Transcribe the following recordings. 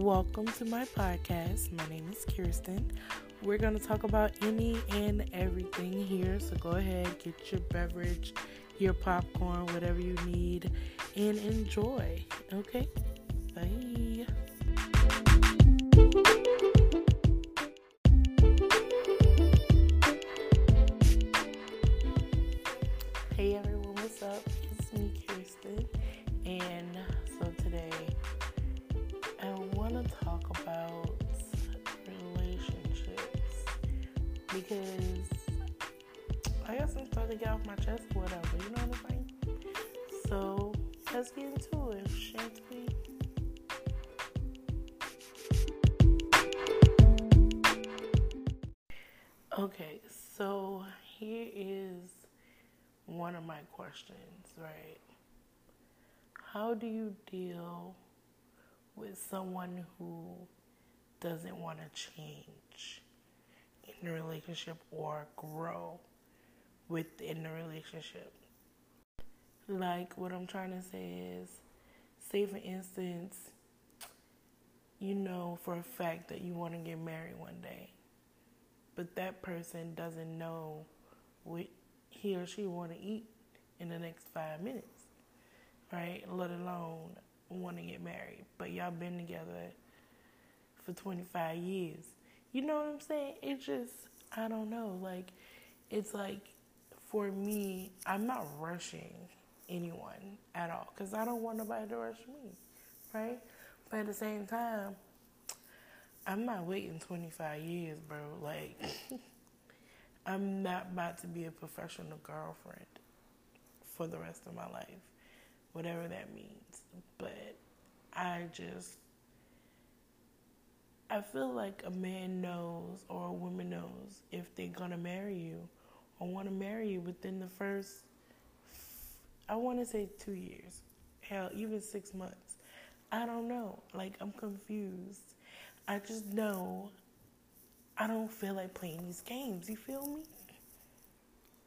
Welcome to my podcast. My name is Kirsten. We're going to talk about any and everything here. So go ahead, get your beverage, your popcorn, whatever you need, and enjoy. Okay? Bye. Hey everyone, what's up? It's me, Kirsten. And because I got some stuff to get off my chest, whatever, you know what I'm saying? So let's get into it, shan't we? Okay, so here is one of my questions, right? How do you deal with someone who doesn't want to change in the relationship or grow within the relationship? Like, what I'm trying to say is, say for instance, you know for a fact that you want to get married one day, but that person doesn't know what he or she want to eat in the next five minutes, right? Let alone want to get married. But y'all been together for 25 years. You know what I'm saying? It just, I don't know. Like, it's like, for me, I'm not rushing anyone at all because I don't want nobody to rush me, right? But at the same time, I'm not waiting 25 years, bro. Like, I'm not about to be a professional girlfriend for the rest of my life, whatever that means. But I just, I feel like a man knows or a woman knows if they're gonna marry you or want to marry you within the first, I want to say two years, hell, even six months. I don't know. Like, I'm confused. I just know I don't feel like playing these games. You feel me?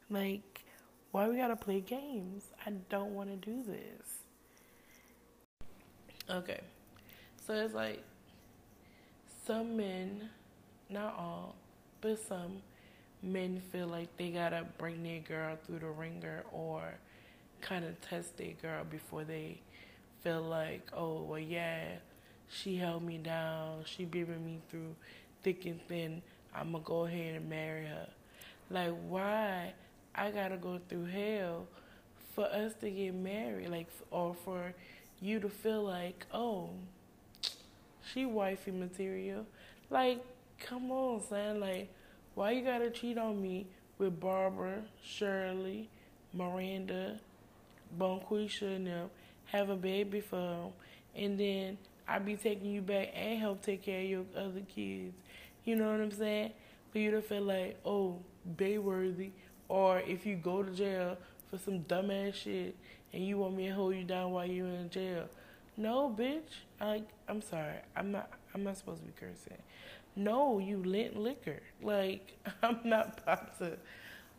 Like, why we gotta play games? I don't want to do this. Okay, so it's like some men, not all, but some men feel like they gotta bring their girl through the ringer or kind of test their girl before they feel like, oh, well, yeah, she held me down, she bringing me through thick and thin, I'm gonna go ahead and marry her. Like, why I gotta go through hell for us to get married? Like, or for you to feel like, oh, she wifey material. Like, come on, son. Like, why you gotta cheat on me with Barbara, Shirley, Miranda, Bonquisha, and them, have a baby for them, and then I be taking you back and help take care of your other kids. You know what I'm saying? For you to feel like, oh, Bayworthy, or if you go to jail for some dumbass shit and you want me to hold you down while you're in jail. No, bitch. Like, I'm sorry. I'm not. I'm not supposed to be cursing. No, you lent liquor. Like, I'm not about to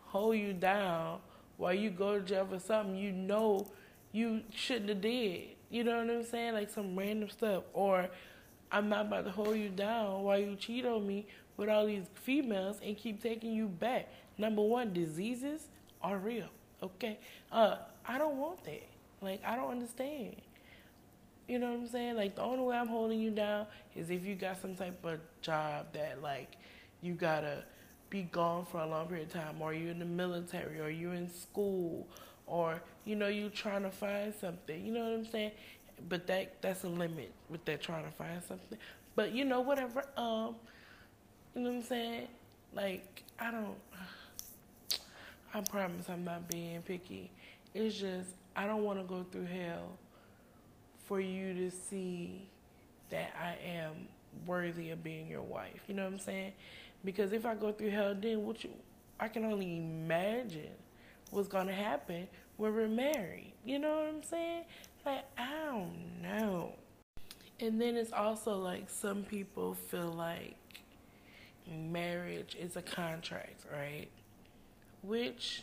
hold you down while you go to jail for something you know you shouldn't have did. You know what I'm saying? Like some random stuff. Or I'm not about to hold you down while you cheat on me with all these females and keep taking you back. Number one, diseases are real. Okay? Uh, I don't want that. Like, I don't understand. You know what I'm saying? Like, the only way I'm holding you down is if you got some type of job that, like, you gotta be gone for a long period of time, or you're in the military, or you're in school, or you know you trying to find something. You know what I'm saying? But that that's a limit with that trying to find something. But you know whatever. Um, you know what I'm saying? Like I don't. I promise I'm not being picky. It's just I don't want to go through hell for you to see that I am worthy of being your wife. You know what I'm saying? Because if I go through hell, then what you? I can only imagine what's gonna happen when we're married. You know what I'm saying? Like I don't know. And then it's also like some people feel like marriage is a contract, right? Which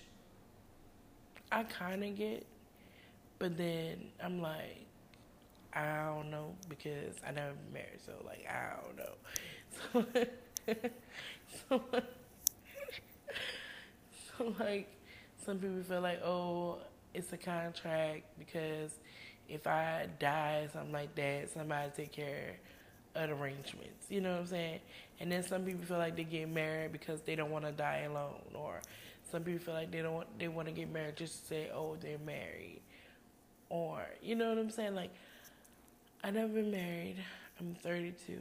I kind of get, but then I'm like, I don't know because I never been married, so like I don't know. So, so, so like some people feel like, oh, it's a contract because if I die, something like that, somebody take care of the arrangements. You know what I'm saying? And then some people feel like they get married because they don't want to die alone, or some people feel like they don't want, they want to get married just to say, oh, they're married, or you know what I'm saying? Like, I never been married. I'm 32,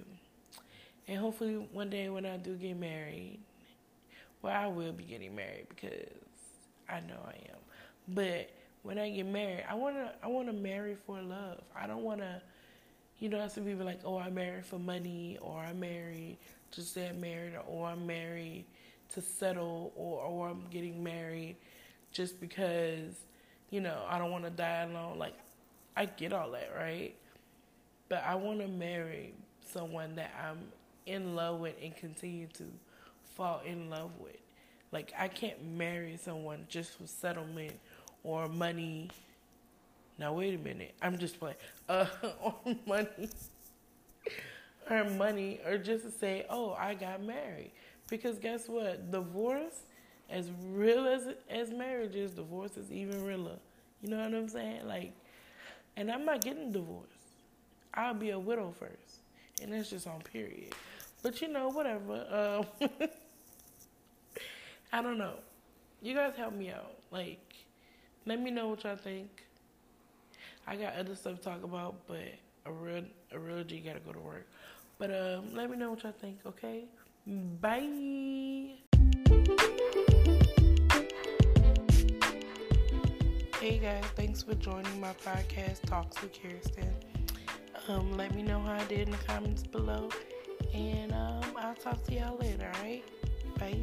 and hopefully one day when I do get married, well, I will be getting married because I know I am. But when I get married, I wanna I wanna marry for love. I don't wanna, you know, some people like, oh, I married for money, or I married to stay married, or I'm married to settle, or or I'm getting married just because, you know, I don't want to die alone. Like, I get all that, right? But I want to marry someone that I'm in love with and continue to fall in love with. Like I can't marry someone just for settlement or money. Now wait a minute, I'm just playing. Uh, or money, or money, or just to say, oh, I got married. Because guess what? Divorce, as real as as marriage is, divorce is even realer. You know what I'm saying? Like, and I'm not getting divorced. I'll be a widow first, and that's just on period. But you know, whatever. Um, I don't know. You guys help me out. Like, let me know what y'all think. I got other stuff to talk about, but a real a real G gotta go to work. But um, let me know what y'all think. Okay, bye. Hey guys, thanks for joining my podcast, Talks with Kirsten. Um, let me know how I did in the comments below, and um, I'll talk to y'all later. All right, bye.